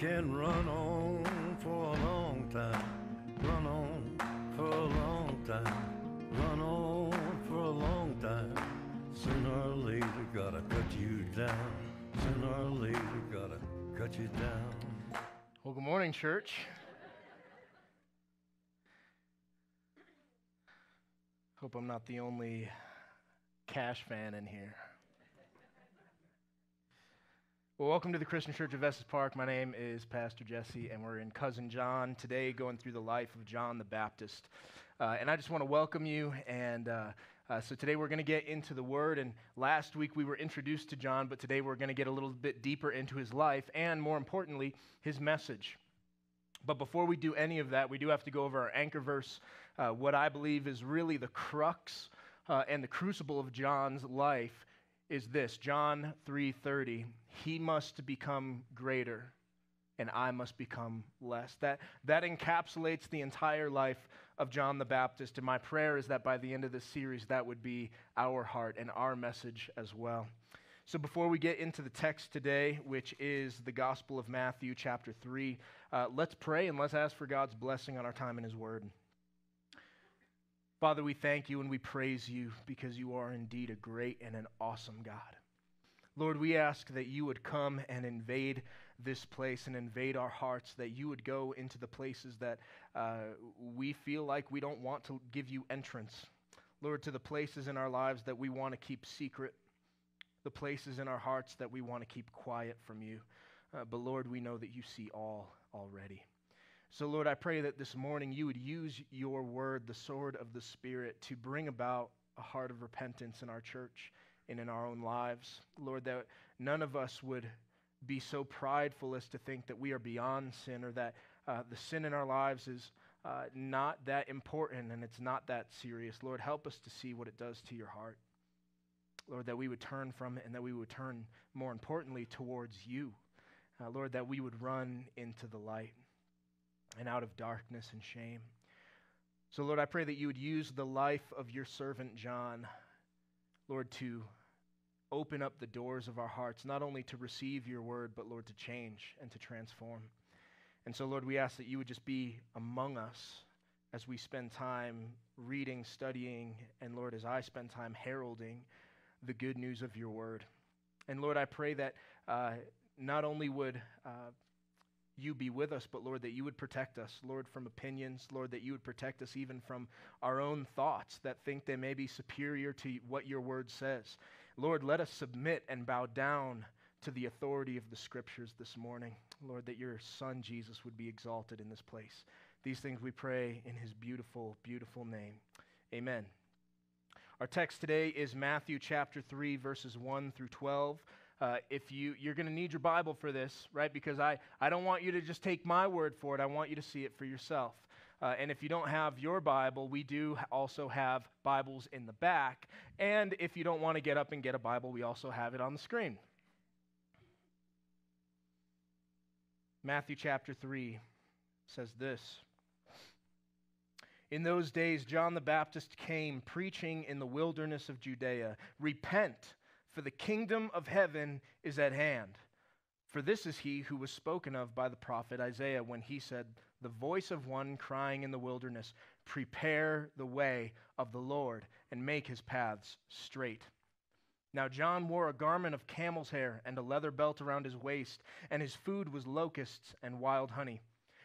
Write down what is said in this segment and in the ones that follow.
can run on for a long time, run on for a long time, run on for a long time. Sooner or later, gotta cut you down. Sooner or later, gotta cut you down. Well, good morning, church. Hope I'm not the only Cash fan in here. Well, welcome to the Christian Church of Estes Park. My name is Pastor Jesse, and we're in Cousin John today, going through the life of John the Baptist. Uh, and I just want to welcome you. And uh, uh, so today we're going to get into the Word. And last week we were introduced to John, but today we're going to get a little bit deeper into his life and, more importantly, his message. But before we do any of that, we do have to go over our anchor verse, uh, what I believe is really the crux uh, and the crucible of John's life is this John 3:30 he must become greater and I must become less. That that encapsulates the entire life of John the Baptist and my prayer is that by the end of this series that would be our heart and our message as well. So before we get into the text today which is the gospel of Matthew chapter 3 uh, let's pray and let's ask for God's blessing on our time in his word Father, we thank you and we praise you because you are indeed a great and an awesome God. Lord, we ask that you would come and invade this place and invade our hearts, that you would go into the places that uh, we feel like we don't want to give you entrance. Lord, to the places in our lives that we want to keep secret, the places in our hearts that we want to keep quiet from you. Uh, but Lord, we know that you see all already. So, Lord, I pray that this morning you would use your word, the sword of the Spirit, to bring about a heart of repentance in our church and in our own lives. Lord, that none of us would be so prideful as to think that we are beyond sin or that uh, the sin in our lives is uh, not that important and it's not that serious. Lord, help us to see what it does to your heart. Lord, that we would turn from it and that we would turn, more importantly, towards you. Uh, Lord, that we would run into the light and out of darkness and shame. So, Lord, I pray that you would use the life of your servant John, Lord, to open up the doors of our hearts, not only to receive your word, but, Lord, to change and to transform. And so, Lord, we ask that you would just be among us as we spend time reading, studying, and, Lord, as I spend time heralding the good news of your word. And, Lord, I pray that uh, not only would uh, you be with us, but Lord, that you would protect us, Lord, from opinions, Lord, that you would protect us even from our own thoughts that think they may be superior to what your word says. Lord, let us submit and bow down to the authority of the scriptures this morning. Lord, that your son Jesus would be exalted in this place. These things we pray in his beautiful, beautiful name. Amen. Our text today is Matthew chapter 3, verses 1 through 12. Uh, if you you're going to need your bible for this right? Because I, I don't want you to just take my word for it. I want you to see it for yourself. Uh, and if you don't have your bible we do also have bibles in the back. And if you don't want to get up and get a bible we also have it on the screen. Matthew chapter 3 says this. In those days, John the Baptist came preaching in the wilderness of Judea. Repent, for the kingdom of heaven is at hand. For this is he who was spoken of by the prophet Isaiah when he said, The voice of one crying in the wilderness, Prepare the way of the Lord and make his paths straight. Now John wore a garment of camel's hair and a leather belt around his waist, and his food was locusts and wild honey.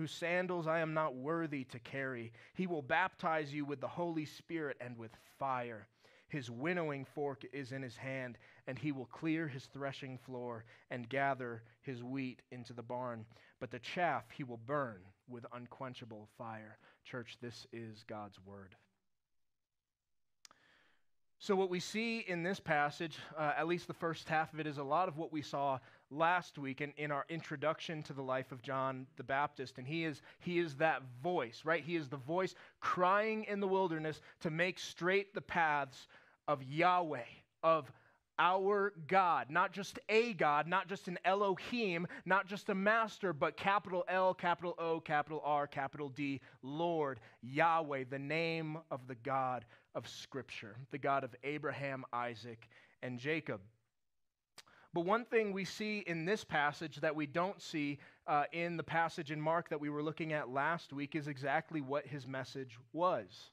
whose sandals I am not worthy to carry. He will baptize you with the Holy Spirit and with fire. His winnowing fork is in his hand, and he will clear his threshing floor and gather his wheat into the barn. But the chaff he will burn with unquenchable fire. Church, this is God's word. So, what we see in this passage, uh, at least the first half of it, is a lot of what we saw last week in, in our introduction to the life of John the Baptist. And he is, he is that voice, right? He is the voice crying in the wilderness to make straight the paths of Yahweh, of our God, not just a God, not just an Elohim, not just a master, but capital L, capital O, capital R, capital D, Lord, Yahweh, the name of the God of Scripture, the God of Abraham, Isaac, and Jacob. But one thing we see in this passage that we don't see uh, in the passage in Mark that we were looking at last week is exactly what his message was.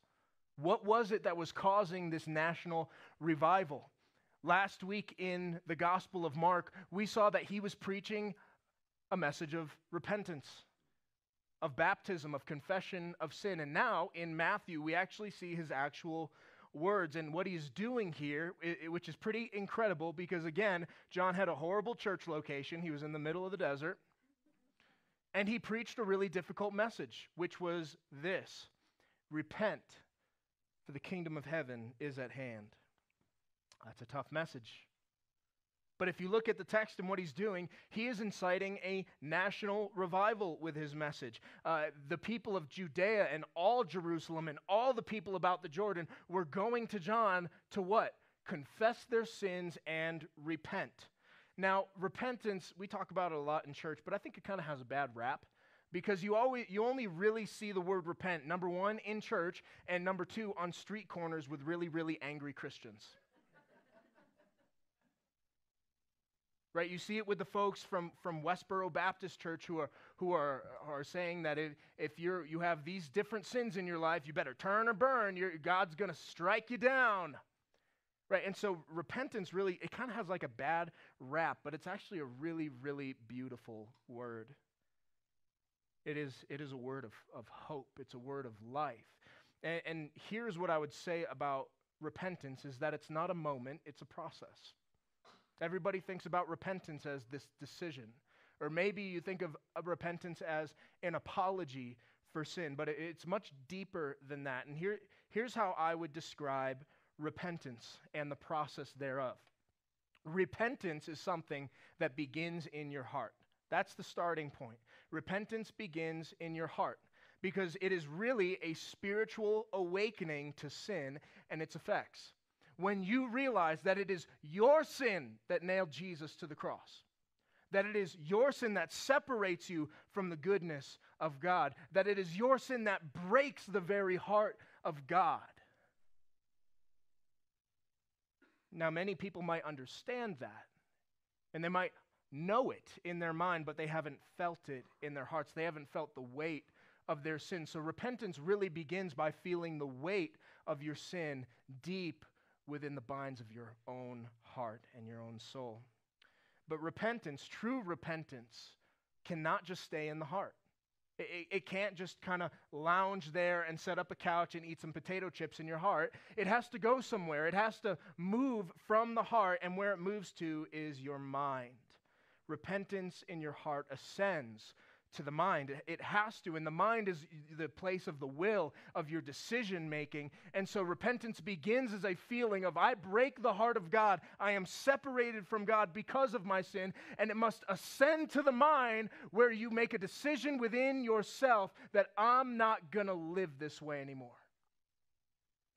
What was it that was causing this national revival? Last week in the Gospel of Mark, we saw that he was preaching a message of repentance, of baptism, of confession of sin. And now in Matthew, we actually see his actual words. And what he's doing here, which is pretty incredible because, again, John had a horrible church location. He was in the middle of the desert. And he preached a really difficult message, which was this Repent, for the kingdom of heaven is at hand. That's a tough message. But if you look at the text and what he's doing, he is inciting a national revival with his message. Uh, the people of Judea and all Jerusalem and all the people about the Jordan were going to John to what? Confess their sins and repent. Now, repentance, we talk about it a lot in church, but I think it kind of has a bad rap because you always you only really see the word repent number 1 in church and number 2 on street corners with really really angry Christians. Right? You see it with the folks from, from Westboro Baptist Church who are, who are, are saying that if, if you're, you have these different sins in your life, you better turn or burn. God's going to strike you down. Right? And so repentance really, it kind of has like a bad rap, but it's actually a really, really beautiful word. It is, it is a word of, of hope, it's a word of life. And, and here's what I would say about repentance is that it's not a moment, it's a process. Everybody thinks about repentance as this decision. Or maybe you think of repentance as an apology for sin, but it's much deeper than that. And here, here's how I would describe repentance and the process thereof. Repentance is something that begins in your heart. That's the starting point. Repentance begins in your heart because it is really a spiritual awakening to sin and its effects when you realize that it is your sin that nailed Jesus to the cross, that it is your sin that separates you from the goodness of God, that it is your sin that breaks the very heart of God. Now, many people might understand that, and they might know it in their mind, but they haven't felt it in their hearts. They haven't felt the weight of their sin. So, repentance really begins by feeling the weight of your sin deep within the binds of your own heart and your own soul. But repentance, true repentance, cannot just stay in the heart. It, it, can't just kind of lounge there and set up a couch and eat some potato chips in your heart. It has to go somewhere. It has to move from the heart, and where it moves to is your mind. Repentance in your heart ascends to the mind. It has to. And the mind is the place of the will, of your decision making. And so repentance begins as a feeling of, I break the heart of God. I am separated from God because of my sin. And it must ascend to the mind where you make a decision within yourself that I'm not going to live this way anymore.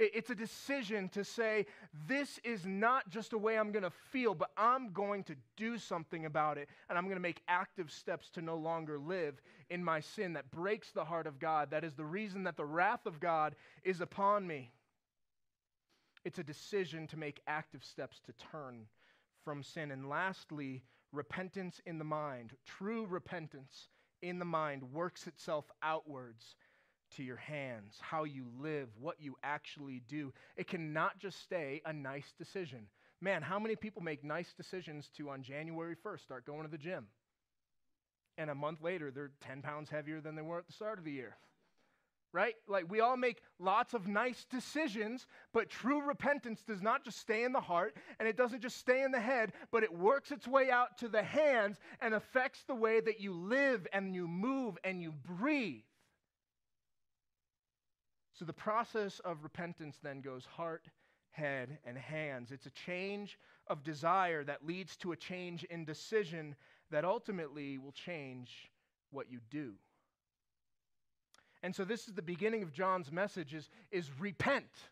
It's a decision to say, this is not just a way I'm going to feel, but I'm going to do something about it. And I'm going to make active steps to no longer live in my sin that breaks the heart of God. That is the reason that the wrath of God is upon me. It's a decision to make active steps to turn from sin. And lastly, repentance in the mind. True repentance in the mind works itself outwards to your hands, how you live, what you actually do. It cannot just stay a nice decision. Man, how many people make nice decisions to on January 1st start going to the gym? And a month later, they're 10 pounds heavier than they were at the start of the year. right? Like we all make lots of nice decisions, but true repentance does not just stay in the heart and it doesn't just stay in the head, but it works its way out to the hands and affects the way that you live and you move and you breathe. So the process of repentance then goes heart, head, and hands. It's a change of desire that leads to a change in decision that ultimately will change what you do. And so this is the beginning of John's message is, is repent.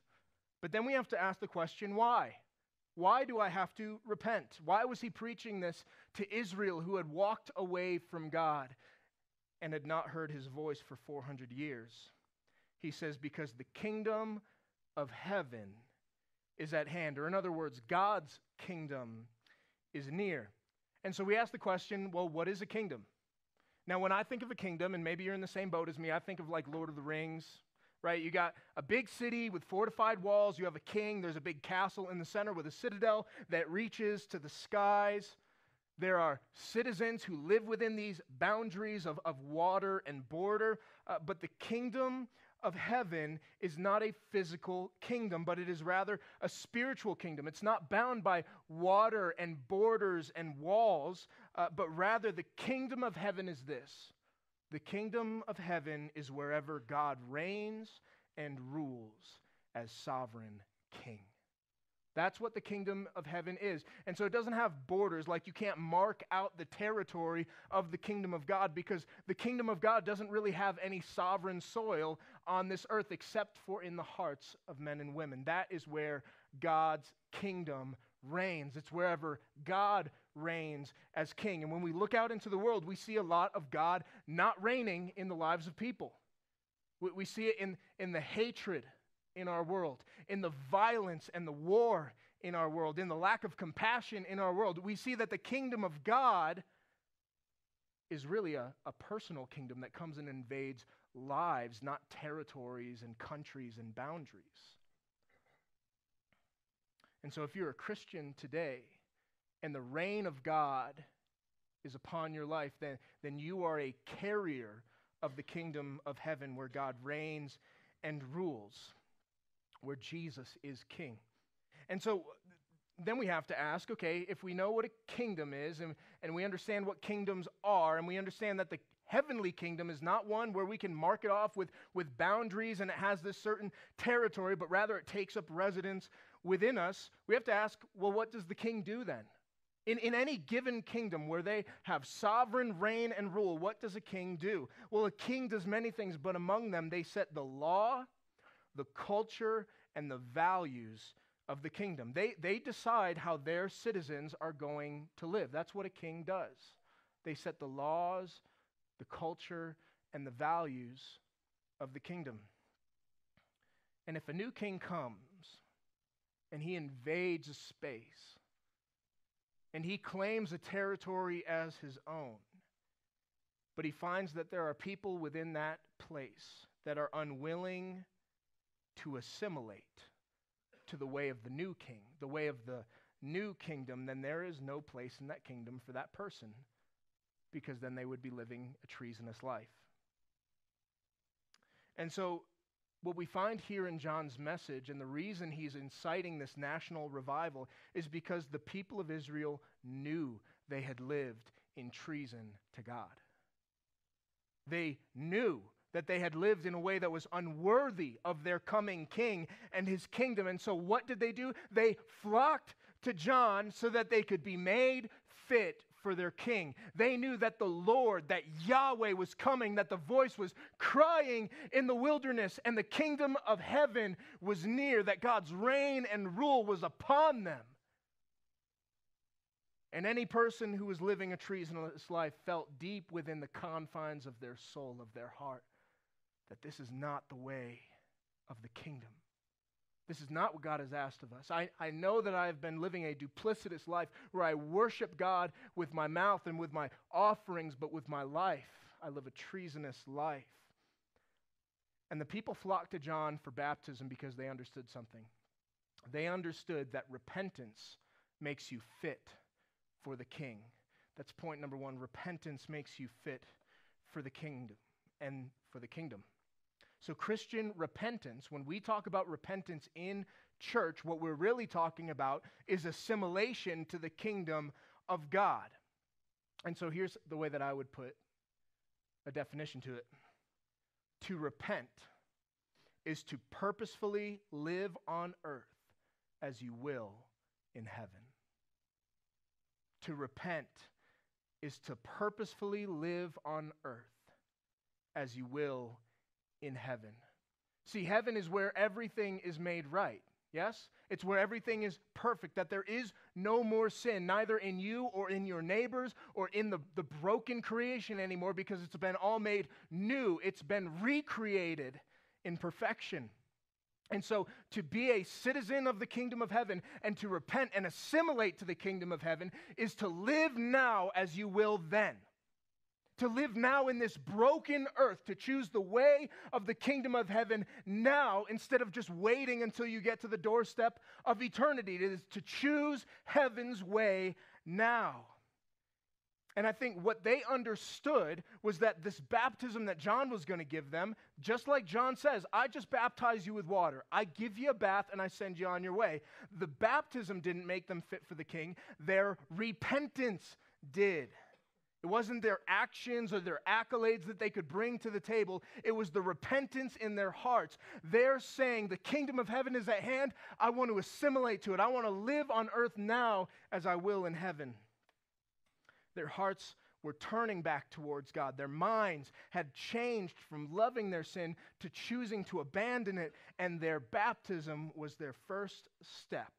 But then we have to ask the question, why? Why do I have to repent? Why was he preaching this to Israel who had walked away from God and had not heard his voice for 400 years? He says, because the kingdom of heaven is at hand. Or, in other words, God's kingdom is near. And so we ask the question well, what is a kingdom? Now, when I think of a kingdom, and maybe you're in the same boat as me, I think of like Lord of the Rings, right? You got a big city with fortified walls, you have a king, there's a big castle in the center with a citadel that reaches to the skies. There are citizens who live within these boundaries of, of water and border. Uh, but the kingdom of heaven is not a physical kingdom, but it is rather a spiritual kingdom. It's not bound by water and borders and walls, uh, but rather the kingdom of heaven is this the kingdom of heaven is wherever God reigns and rules as sovereign king. That's what the kingdom of heaven is. And so it doesn't have borders, like you can't mark out the territory of the kingdom of God because the kingdom of God doesn't really have any sovereign soil on this earth except for in the hearts of men and women. That is where God's kingdom reigns. It's wherever God reigns as king. And when we look out into the world, we see a lot of God not reigning in the lives of people. We, see it in, in the hatred in our world, in the violence and the war in our world, in the lack of compassion in our world. We see that the kingdom of God is really a, a personal kingdom that comes and invades lives, not territories and countries and boundaries. And so, if you're a Christian today and the reign of God is upon your life, then, then you are a carrier of the kingdom of heaven where God reigns and rules where Jesus is king. And so then we have to ask okay, if we know what a kingdom is and, and we understand what kingdoms are, and we understand that the heavenly kingdom is not one where we can mark it off with, with boundaries and it has this certain territory, but rather it takes up residence within us, we have to ask well, what does the king do then? In, in any given kingdom where they have sovereign reign and rule, what does a king do? Well, a king does many things, but among them, they set the law the culture and the values of the kingdom. They, they decide how their citizens are going to live. That's what a king does. They set the laws, the culture, and the values of the kingdom. And if a new king comes and he invades a space and he claims a territory as his own, but he finds that there are people within that place that are unwilling to assimilate to the way of the new king, the way of the new kingdom, then there is no place in that kingdom for that person because then they would be living a treasonous life. And so, what we find here in John's message, and the reason he's inciting this national revival, is because the people of Israel knew they had lived in treason to God. They knew that they had lived in a way that was unworthy of their coming king and his kingdom. And so, what did they do? They flocked to John so that they could be made fit for their king. They knew that the Lord, that Yahweh was coming, that the voice was crying in the wilderness, and the kingdom of heaven was near, that God's reign and rule was upon them. And any person who was living a treasonous life felt deep within the confines of their soul, of their heart, that this is not the way of the kingdom. This is not what God has asked of us. I, I know that I have been living a duplicitous life where I worship God with my mouth and with my offerings, but with my life, I live a treasonous life. And the people flocked to John for baptism because they understood something. They understood that repentance makes you fit for the king. That's point number one. Repentance makes you fit for the kingdom and for the kingdom. So, Christian repentance, when we talk about repentance in church, what we're really talking about is assimilation to the kingdom of God. And so, here's the way that I would put a definition to it to repent is to purposefully live on earth as you will in heaven. To repent is to purposefully live on earth as you will in heaven. See, heaven is where everything is made right. Yes? It's where everything is perfect, that there is no more sin, neither in you or in your neighbors or in the, the broken creation anymore, because it's been all made new. It's been recreated in perfection. And so, to be a citizen of the kingdom of heaven and to repent and assimilate to the kingdom of heaven is to live now as you will then. To live now in this broken earth, to choose the way of the kingdom of heaven now instead of just waiting until you get to the doorstep of eternity. It is to choose heaven's way now. And I think what they understood was that this baptism that John was going to give them, just like John says, I just baptize you with water. I give you a bath and I send you on your way. The baptism didn't make them fit for the king, their repentance did. It wasn't their actions or their accolades that they could bring to the table. It was the repentance in their hearts. They're saying, The kingdom of heaven is at hand. I want to assimilate to it. I want to live on earth now as I will in heaven. Their hearts were turning back towards God. Their minds had changed from loving their sin to choosing to abandon it, and their baptism was their first step.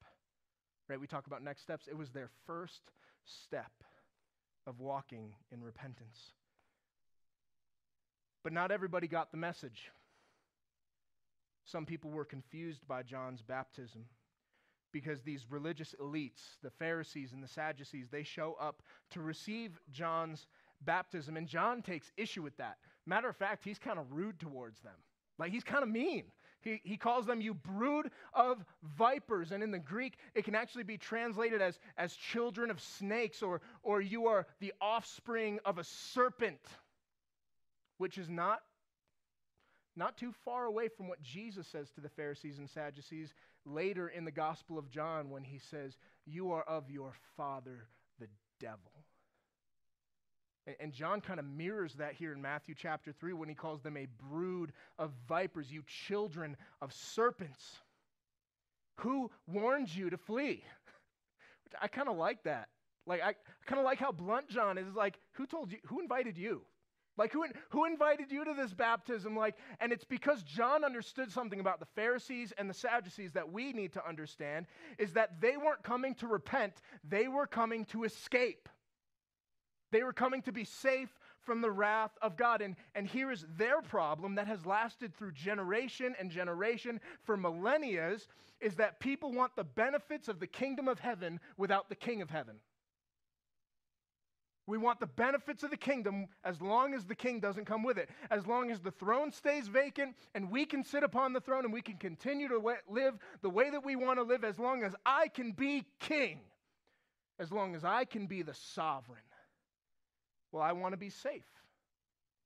Right? We talk about next steps. It was their first step of walking in repentance. But not everybody got the message. Some people were confused by John's baptism because these religious elites, the Pharisees and the Sadducees, they show up to receive John's baptism, and John takes issue with that. Matter of fact, he's kind of rude towards them. Like, he's kind of mean. He, he calls them, you brood of vipers. And in the Greek, it can actually be translated as, as children of snakes, or, or you are the offspring of a serpent, which is not not too far away from what Jesus says to the Pharisees and Sadducees later in the Gospel of John when he says, You are of your father, the devil. And John kind of mirrors that here in Matthew chapter 3 when he calls them a brood of vipers, you children of serpents. Who warned you to flee? I kind of like that. Like, I kind of like how blunt John is. Like, who told you? Who invited you? Like, who, who invited you to this baptism? Like, and it's because John understood something about the Pharisees and the Sadducees that we need to understand is that they weren't coming to repent, they were coming to escape. They were coming to be safe from the wrath of God. And, and here is their problem that has lasted through generation and generation for millennia is that people want the benefits of the kingdom of heaven without the king of heaven. We want the benefits of the kingdom as long as the king doesn't come with it. As long as the throne stays vacant and we can sit upon the throne and we can continue to live the way that we want to live, as long as I can be king, as long as I can be the sovereign. Well, I want to be safe.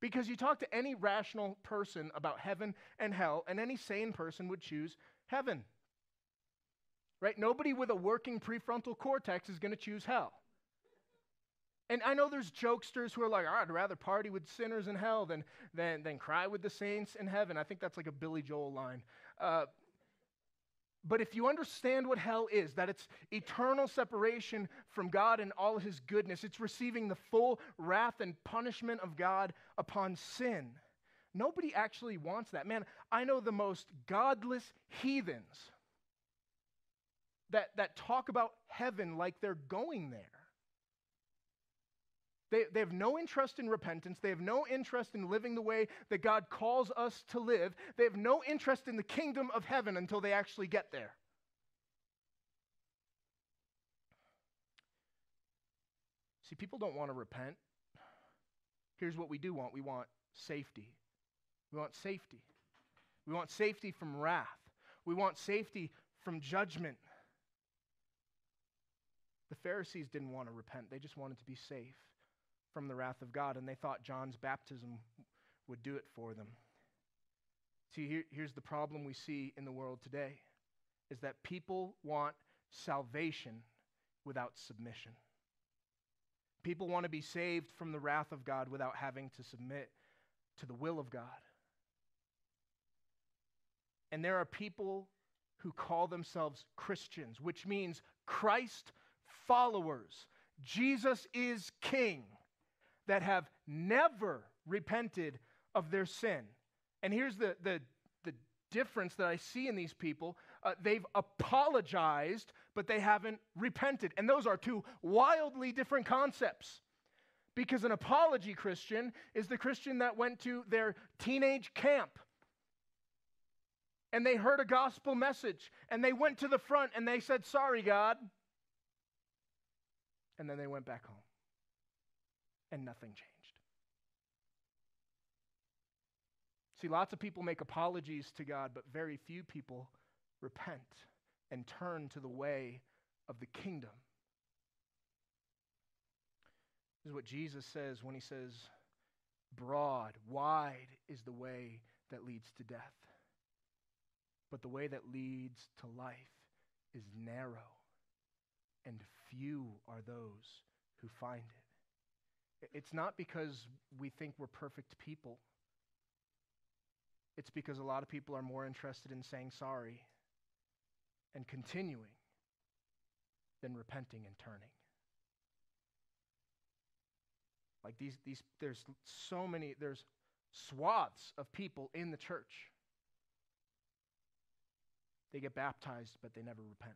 Because you talk to any rational person about heaven and hell, and any sane person would choose heaven. Right? Nobody with a working prefrontal cortex is going to choose hell. And I know there's jokesters who are like, I'd rather party with sinners in hell than, than, than cry with the saints in heaven. I think that's like a Billy Joel line. Uh, but if you understand what hell is, that it's eternal separation from God and all his goodness, it's receiving the full wrath and punishment of God upon sin. Nobody actually wants that. Man, I know the most godless heathens that, that talk about heaven like they're going there. They, they have no interest in repentance. They have no interest in living the way that God calls us to live. They have no interest in the kingdom of heaven until they actually get there. See, people don't want to repent. Here's what we do want we want safety. We want safety. We want safety from wrath. We want safety from judgment. The Pharisees didn't want to repent, they just wanted to be safe from the wrath of God, and they thought John's baptism would do it for them. See, here, here's the problem we see in the world today is that people want salvation without submission. People want to be saved from the wrath of God without having to submit to the will of God. And there are people who call themselves Christians, which means Christ followers. Jesus is King, that have never repented of their sin. And here's the, the, the difference that I see in these people uh, they've apologized, but they haven't repented. And those are two wildly different concepts. Because an apology Christian is the Christian that went to their teenage camp and they heard a gospel message and they went to the front and they said, Sorry, God. And then they went back home and nothing changed. See, lots of people make apologies to God, but very few people repent and turn to the way of the kingdom. This is what Jesus says when he says, Broad, wide is the way that leads to death. But the way that leads to life is narrow, and few are those who find it. It's not because we think we're perfect people. It's because a lot of people are more interested in saying sorry and continuing than repenting and turning. Like these, these, there's so many, there's swaths of people in the church. They get baptized, but they never repent.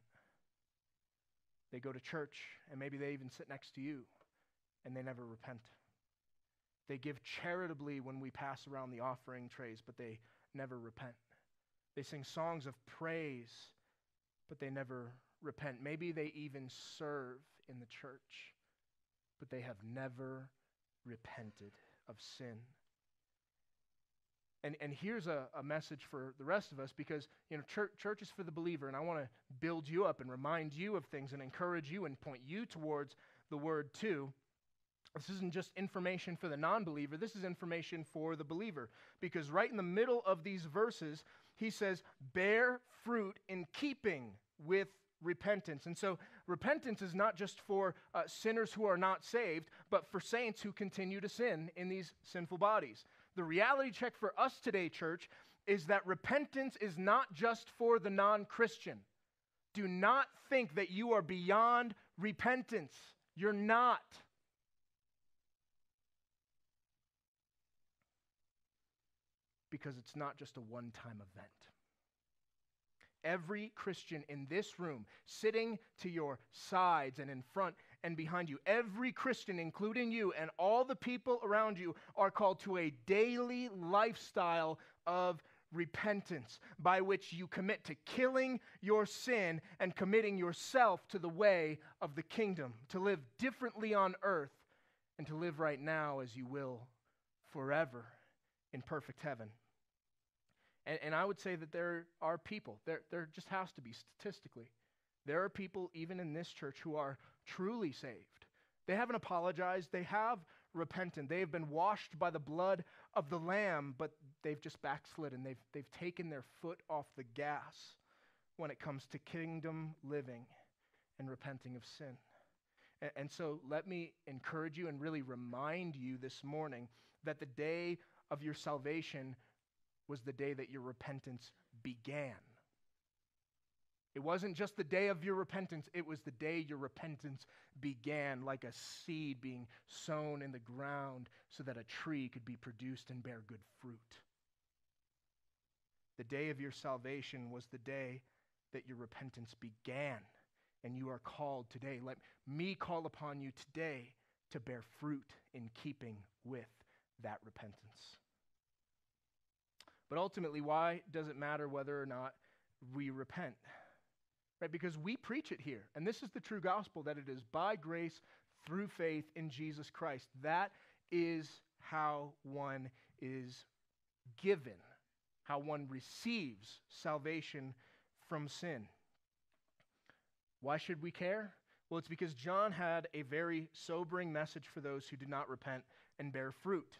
They go to church, and maybe they even sit next to you, and they never repent. They give charitably when we pass around the offering trays, but they never repent. They sing songs of praise, but they never repent. Maybe they even serve in the church, but they have never repented of sin. And, and here's a, a message for the rest of us because you know church, church is for the believer, and I want to build you up and remind you of things and encourage you and point you towards the word too. This isn't just information for the non believer, this is information for the believer. Because right in the middle of these verses, he says, bear fruit in keeping with repentance. And so, repentance is not just for uh, sinners who are not saved, but for saints who continue to sin in these sinful bodies. The reality check for us today, church, is that repentance is not just for the non Christian. Do not think that you are beyond repentance. You're not. Because it's not just a one time event. Every Christian in this room, sitting to your sides and in front and behind you, every Christian, including you and all the people around you, are called to a daily lifestyle of repentance by which you commit to killing your sin and committing yourself to the way of the kingdom, to live differently on earth and to live right now as you will forever in perfect heaven. And, and I would say that there are people, there, there just has to be statistically, there are people even in this church who are truly saved. They haven't apologized, they have repented, they have been washed by the blood of the Lamb, but they've just backslidden. They've, they've taken their foot off the gas when it comes to kingdom living and repenting of sin. And, and so let me encourage you and really remind you this morning that the day of your salvation was the day that your repentance began. It wasn't just the day of your repentance, it was the day your repentance began, like a seed being sown in the ground so that a tree could be produced and bear good fruit. The day of your salvation was the day that your repentance began, and you are called today. Let me call upon you today to bear fruit in keeping with that repentance. But ultimately, why does it matter whether or not we repent? Right? Because we preach it here. And this is the true gospel that it is by grace through faith in Jesus Christ. That is how one is given, how one receives salvation from sin. Why should we care? Well, it's because John had a very sobering message for those who did not repent and bear fruit.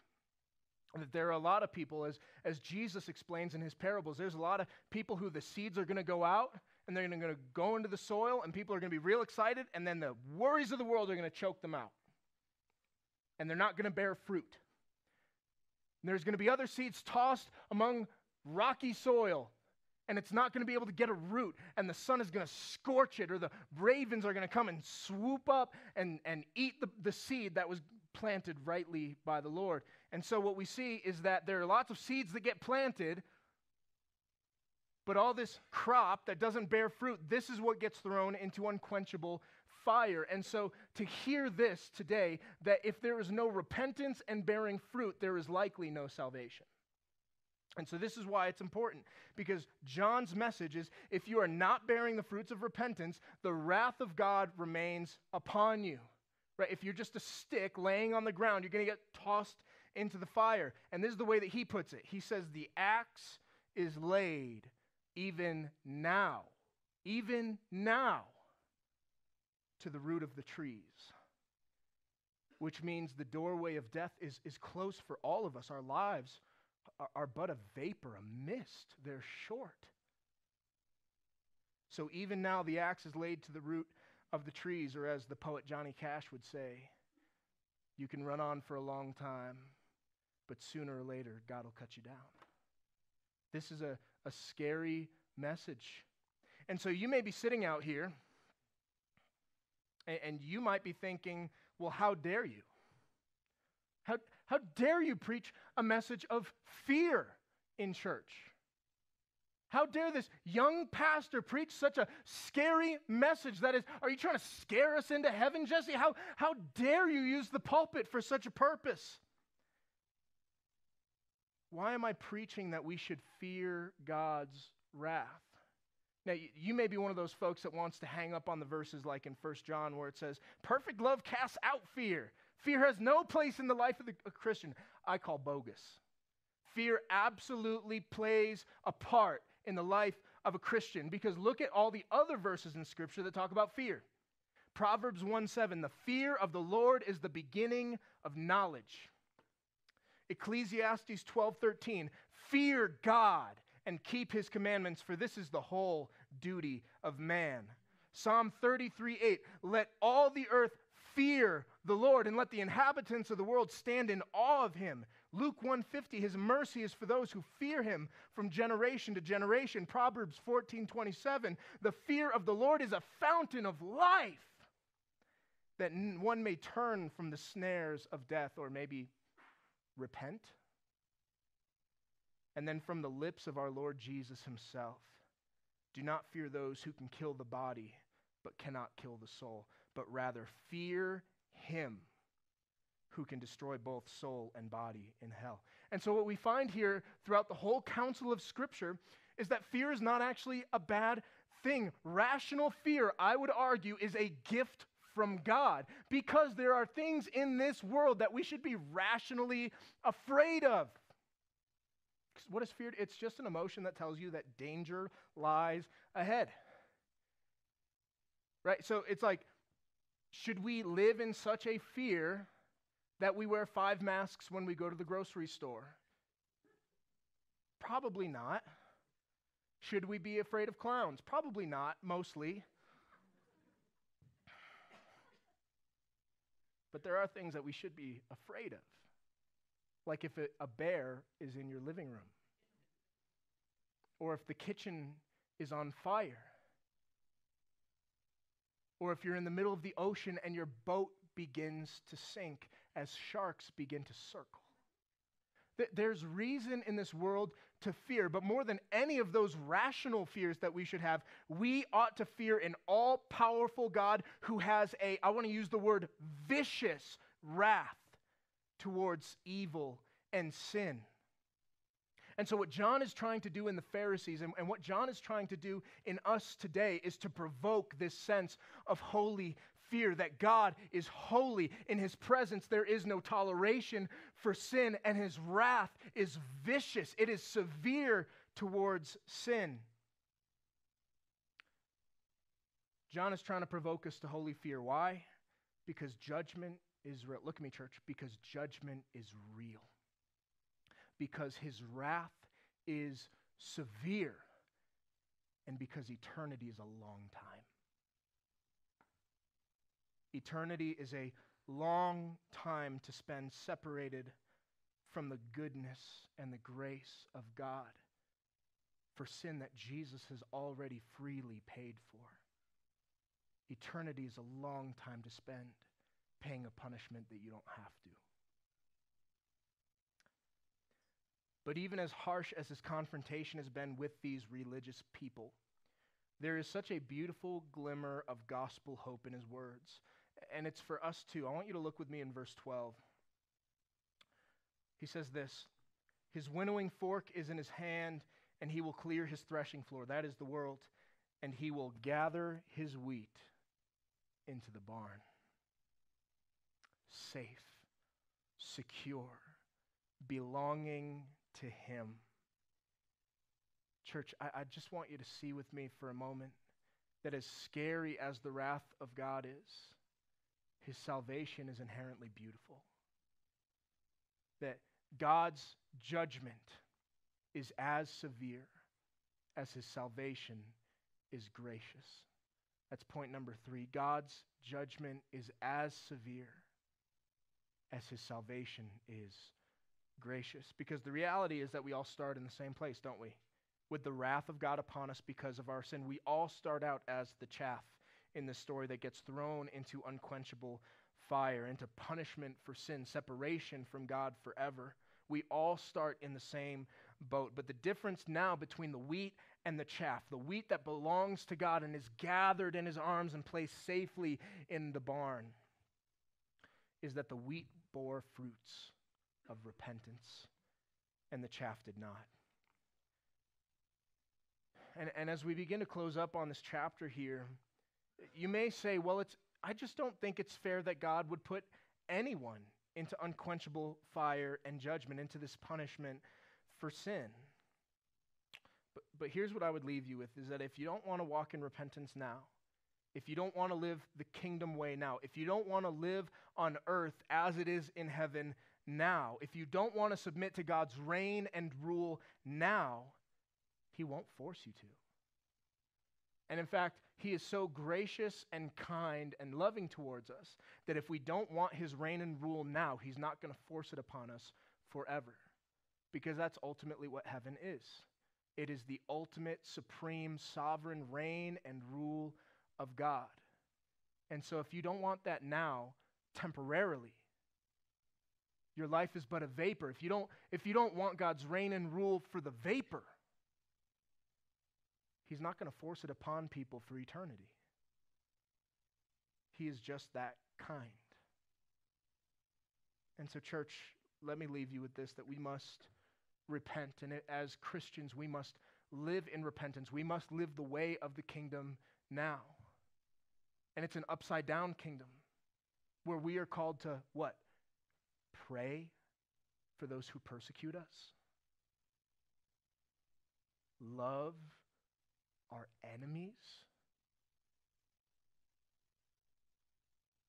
That there are a lot of people, as, as Jesus explains in his parables, there's a lot of people who the seeds are going to go out and they're going to go into the soil and people are going to be real excited and then the worries of the world are going to choke them out. And they're not going to bear fruit. And there's going to be other seeds tossed among rocky soil and it's not going to be able to get a root, and the sun is going to scorch it, or the ravens are going to come and swoop up and, and eat the, the seed that was planted rightly by the Lord. And so, what we see is that there are lots of seeds that get planted, but all this crop that doesn't bear fruit, this is what gets thrown into unquenchable fire. And so, to hear this today, that if there is no repentance and bearing fruit, there is likely no salvation. And so, this is why it's important because John's message is if you are not bearing the fruits of repentance, the wrath of God remains upon you. Right? If you're just a stick laying on the ground, you're going to get tossed into the fire. And this is the way that he puts it. He says, The axe is laid even now, even now, to the root of the trees. Which means the doorway of death is, is close for all of us. Our lives are, are but a vapor, a mist. They're short. So even now, the axe is laid to the root of the trees, or as the poet Johnny Cash would say, you can run on for a long time, but sooner or later, God will cut you down. This is a, a scary message. And so you may be sitting out here, and, and you might be thinking, well, how dare you? How, how dare you preach a message of fear in church? How dare this young pastor preach such a scary message? That is, are you trying to scare us into heaven, Jesse? How, how dare you use the pulpit for such a purpose? Why am I preaching that we should fear God's wrath? Now, you may be one of those folks that wants to hang up on the verses like in 1 John where it says, Perfect love casts out fear. Fear has no place in the life of the Christian. I call bogus. Fear absolutely plays a part in the life of a Christian because look at all the other verses in Scripture that talk about fear. Proverbs 1 7, the fear of the Lord is the beginning of knowledge. Ecclesiastes 12 13, fear God and keep his commandments, for this is the whole duty of man. Psalm 33 8, let all the earth fear the Lord and let the inhabitants of the world stand in awe of him. Luke 150 his mercy is for those who fear him from generation to generation. Proverbs 14:27 the fear of the Lord is a fountain of life that one may turn from the snares of death or maybe repent. And then from the lips of our Lord Jesus himself do not fear those who can kill the body but cannot kill the soul but rather fear him who can destroy both soul and body in hell. And so, what we find here throughout the whole counsel of Scripture is that fear is not actually a bad thing. Rational fear, I would argue, is a gift from God because there are things in this world that we should be rationally afraid of. What is fear? It's just an emotion that tells you that danger lies ahead. Right? So it's like should we live in such a fear that we wear five masks when we go to the grocery store? Probably not. Should we be afraid of clowns? Probably not, mostly. But there are things that we should be afraid of. Like if a bear is in your living room, or if the kitchen is on fire or if you're in the middle of the ocean and your boat begins to sink as sharks begin to circle. There's reason in this world to fear, but more than any of those rational fears that we should have, we ought to fear an all powerful God who has a, I want to use the word vicious wrath towards evil and sin. And so, what John is trying to do in the Pharisees and, and, what John is trying to do in us today is to provoke this sense of holy fear that God is holy. In his presence, there is no toleration for sin, and his wrath is vicious, it is severe towards sin. John is trying to provoke us to holy fear. Why? Because judgment is real. Look at me, church. Because judgment is real. because his wrath is severe and because eternity is a long time. Eternity is a long time to spend separated from the goodness and the grace of God for sin that Jesus has already freely paid for. Eternity is a long time to spend paying a punishment that you don't have to. But even as harsh as this confrontation has been with these religious people, there is such a beautiful glimmer of gospel hope in his words. And it's for us too. I want you to look with me in verse 12. He says this His winnowing fork is in his hand, and he will clear his threshing floor. That is the world. And he will gather his wheat into the barn. Safe, secure, belonging to him. Church, I, I, just want you to see with me for a moment that as scary as the wrath of God is, his salvation is inherently beautiful. That God's judgment is as severe as his salvation is gracious. That's point number three. God's judgment is as severe as his salvation is gracious. Because the reality is that we all start in the same place, don't we? With the wrath of God upon us because of our sin. We all start out as the chaff in the story that gets thrown into unquenchable fire, into punishment for sin, separation from God forever. We all start in the same boat. But the difference now between the wheat and the chaff, the wheat that belongs to God and is gathered in his arms and placed safely in the barn, is that the wheat bore fruits of repentance and the chaff did not. And, and as we begin to close up on this chapter here, you may say, well, it's, I just don't think it's fair that God would put anyone into unquenchable fire and judgment, into this punishment for sin. But, but here's what I would leave you with is that if you don't want to walk in repentance now, if you don't want to live the kingdom way now, if you don't want to live on earth as it is in heaven now, if you don't want to submit to God's reign and rule now, He won't force you to. And in fact, He is so gracious and kind and loving towards us that if we don't want His reign and rule now, He's not going to force it upon us forever. Because that's ultimately what heaven is it is the ultimate, supreme, sovereign reign and rule of God. And so if you don't want that now, temporarily, your life is but a vapor. If you don't, if you don't want God's reign and rule for the vapor, He's not going to force it upon people for eternity. He is just that kind. And so, church, let me leave you with this that we must repent. And as Christians, we must live in repentance. We must live the way of the kingdom now. And it's an upside down kingdom where we are called to what? pray for those who persecute us, love our enemies.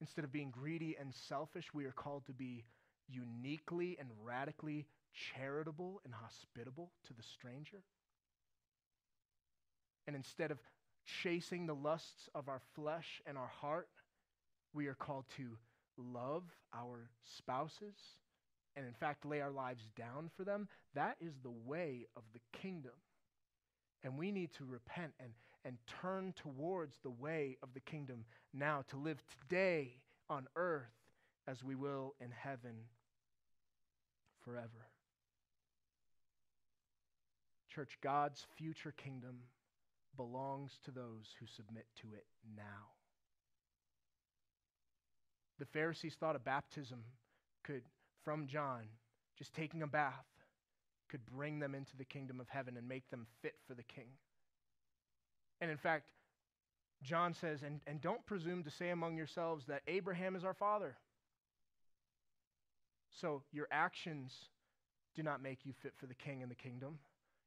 Instead of being greedy and selfish, we are called to be uniquely and radically charitable and hospitable to the stranger. And instead of chasing the lusts of our flesh and our heart, we are called to love our spouses and, in fact, lay our lives down for them, that is the way of the kingdom. And we need to repent and, and turn towards the way of the kingdom now, to live today on earth as we will in heaven forever. Church, God's future kingdom belongs to those who submit to it now. The Pharisees thought a baptism could, from John, just taking a bath, could bring them into the kingdom of heaven and make them fit for the king. And in fact, John says, and, and don't presume to say among yourselves that Abraham is our father. So your actions do not make you fit for the king and the kingdom.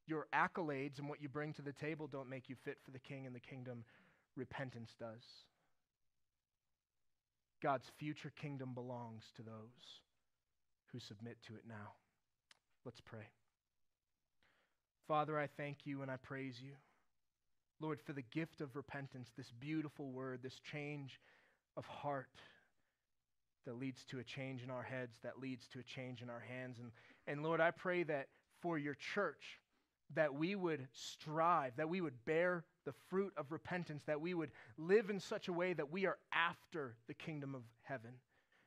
Your accolades and what you bring to the table don't make you fit for the king and the kingdom. Repentance does. God's future kingdom belongs to those who submit to it now. Let's pray. Father, I thank you and I praise you. Lord, for the gift of repentance, this beautiful word, this change of heart that leads to a change in our heads, that leads to a change in our hands. And, and Lord, I pray that for your church, that we would strive, that we would bear the fruit of repentance, that we would live in such a way that we are after the kingdom of heaven,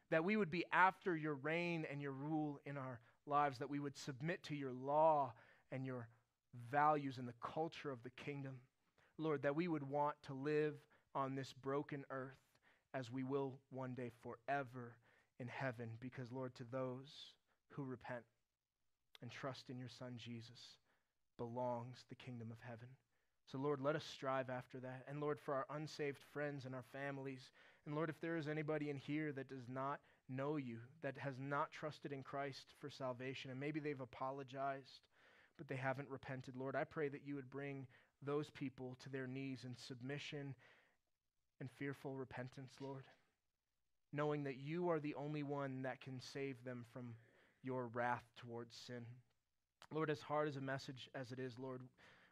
that we would be after your reign and your rule in our lives, that we would submit to your law and your values and the culture of the kingdom. Lord, that we would want to live on this broken earth as we will one day forever in heaven, because, Lord, to those who repent and trust in your Son Jesus belongs the kingdom of heaven. So, Lord, let us strive after that. And, Lord, for our unsaved friends and our families, and Lord, if there is anybody in here that does not know you, that has not trusted in Christ for salvation, and maybe they've apologized, but they haven't repented, Lord, I pray that you would bring those people to their knees in submission and fearful repentance, Lord, knowing that you are the only one that can save them from your wrath towards sin. Lord, as hard as a message as it is, Lord,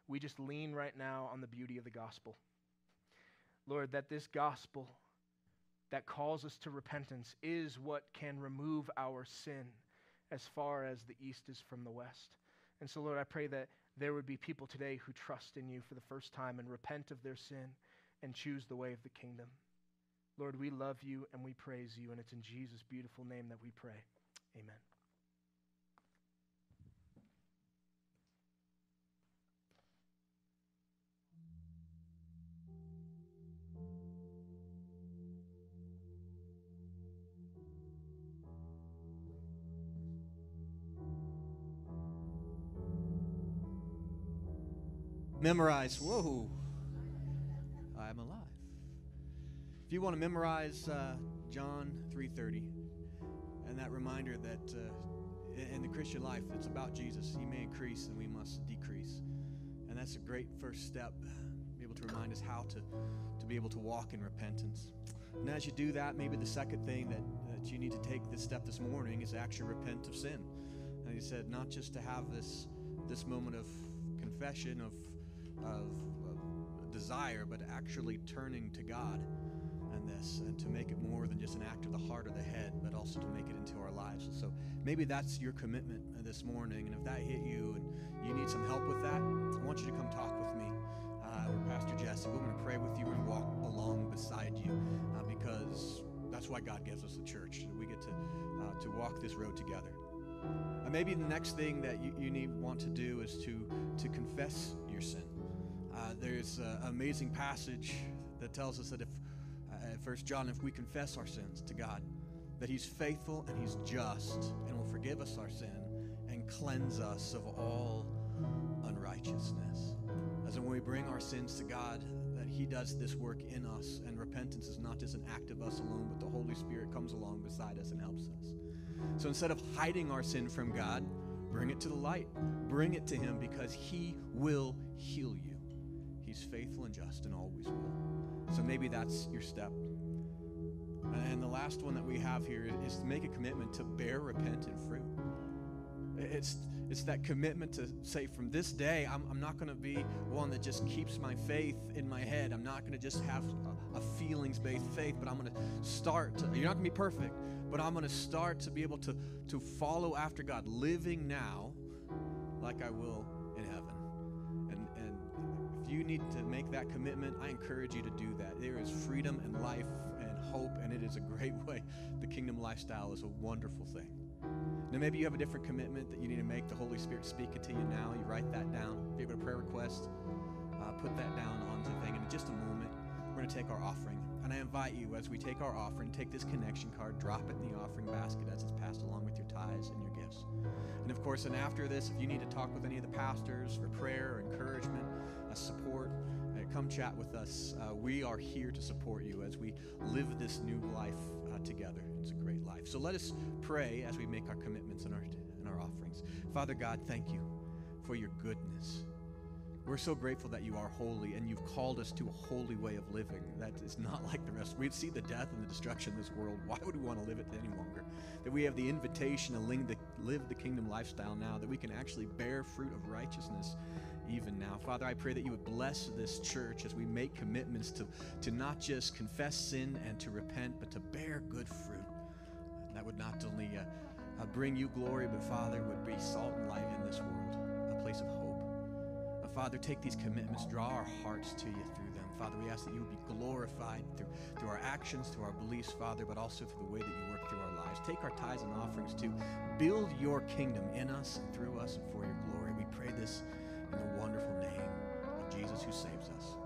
we just lean right now on the beauty of the gospel. Lord, that this gospel that calls us to repentance is what can remove our sin as far as the east is from the west. And so, Lord, I pray that there would be people today who trust in you for the first time and repent of their sin and choose the way of the kingdom. Lord, we love you and we praise you, and it's in Jesus' beautiful name that we pray. Amen. Memorize. Whoa. I'm alive. If you want to memorize uh, John 3:30 and that reminder that uh, in the Christian life it's about Jesus. He may increase and we must decrease. And that's a great first step, be able to remind us how to, to be able to walk in repentance. And as you do that, maybe the second thing that, that you need to take this step this morning is actually repent of sin. And he said, not just to have this, this moment of confession, of of, of desire, but actually turning to God and this, and to make it more than just an act of the heart or the head, but also to make it into our lives. So maybe that's your commitment this morning, and if that hit you and you need some help with that, I want you to come talk with me uh, or Pastor Jesse. We're going to pray with you and walk along beside you uh, because that's why God gives us the church. We get to uh, to walk this road together. Maybe the next thing that you, you need want to do is to to confess your sin. There's an amazing passage that tells us that if, uh, First John, if we confess our sins to God, that He's faithful and He's just and will forgive us our sin and cleanse us of all unrighteousness. As when we bring our sins to God, that He does this work in us, and repentance is not just an act of us alone, but the Holy Spirit comes along beside us and helps us. So instead of hiding our sin from God, bring it to the light. Bring it to Him because He will heal you. He's faithful and just and always will. So maybe that's your step. And the last one that we have here is to make a commitment to bear repentant fruit. It's, it's that commitment to say, from this day, I'm, I'm not going to be one that just keeps my faith in my head. I'm not going to just have a, a feelings based faith, but I'm going to start. You're not going to be perfect, but I'm going to start to be able to, to follow after God, living now like I will you need to make that commitment, I encourage you to do that. There is freedom and life and hope, and it is a great way. The kingdom lifestyle is a wonderful thing. Now, maybe you have a different commitment that you need to make. The Holy Spirit speaking to you now. You write that down. If you have a prayer request, uh, put that down onto the thing. And in just a moment, we're going to take our offering. And I invite you, as we take our offering, take this connection card, drop it in the offering basket as it's passed along with your tithes and your gifts. And of course, and after this, if you need to talk with any of the pastors for prayer or encouragement, uh, support, uh, come chat with us. Uh, we are here to support you as we live this new life uh, together. It's a great life. So let us pray as we make our commitments and our, and our offerings. Father God, thank you for your goodness. We're so grateful that you are holy and you've called us to a holy way of living that is not like the rest. We'd see the death and the destruction of this world. Why would we want to live it any longer? That we have the invitation to live the kingdom lifestyle now, that we can actually bear fruit of righteousness even now. Father, I pray that you would bless this church as we make commitments to, to not just confess sin and to repent, but to bear good fruit. And that would not only uh, uh, bring you glory, but Father, would be salt and light in this world, a place of hope. Father, take these commitments, draw our hearts to you through them. Father, we ask that you would be glorified through, through our actions, through our beliefs, Father, but also through the way that you work through our lives. Take our tithes and offerings to build your kingdom in us and through us and for your glory. We pray this in the wonderful name of Jesus who saves us.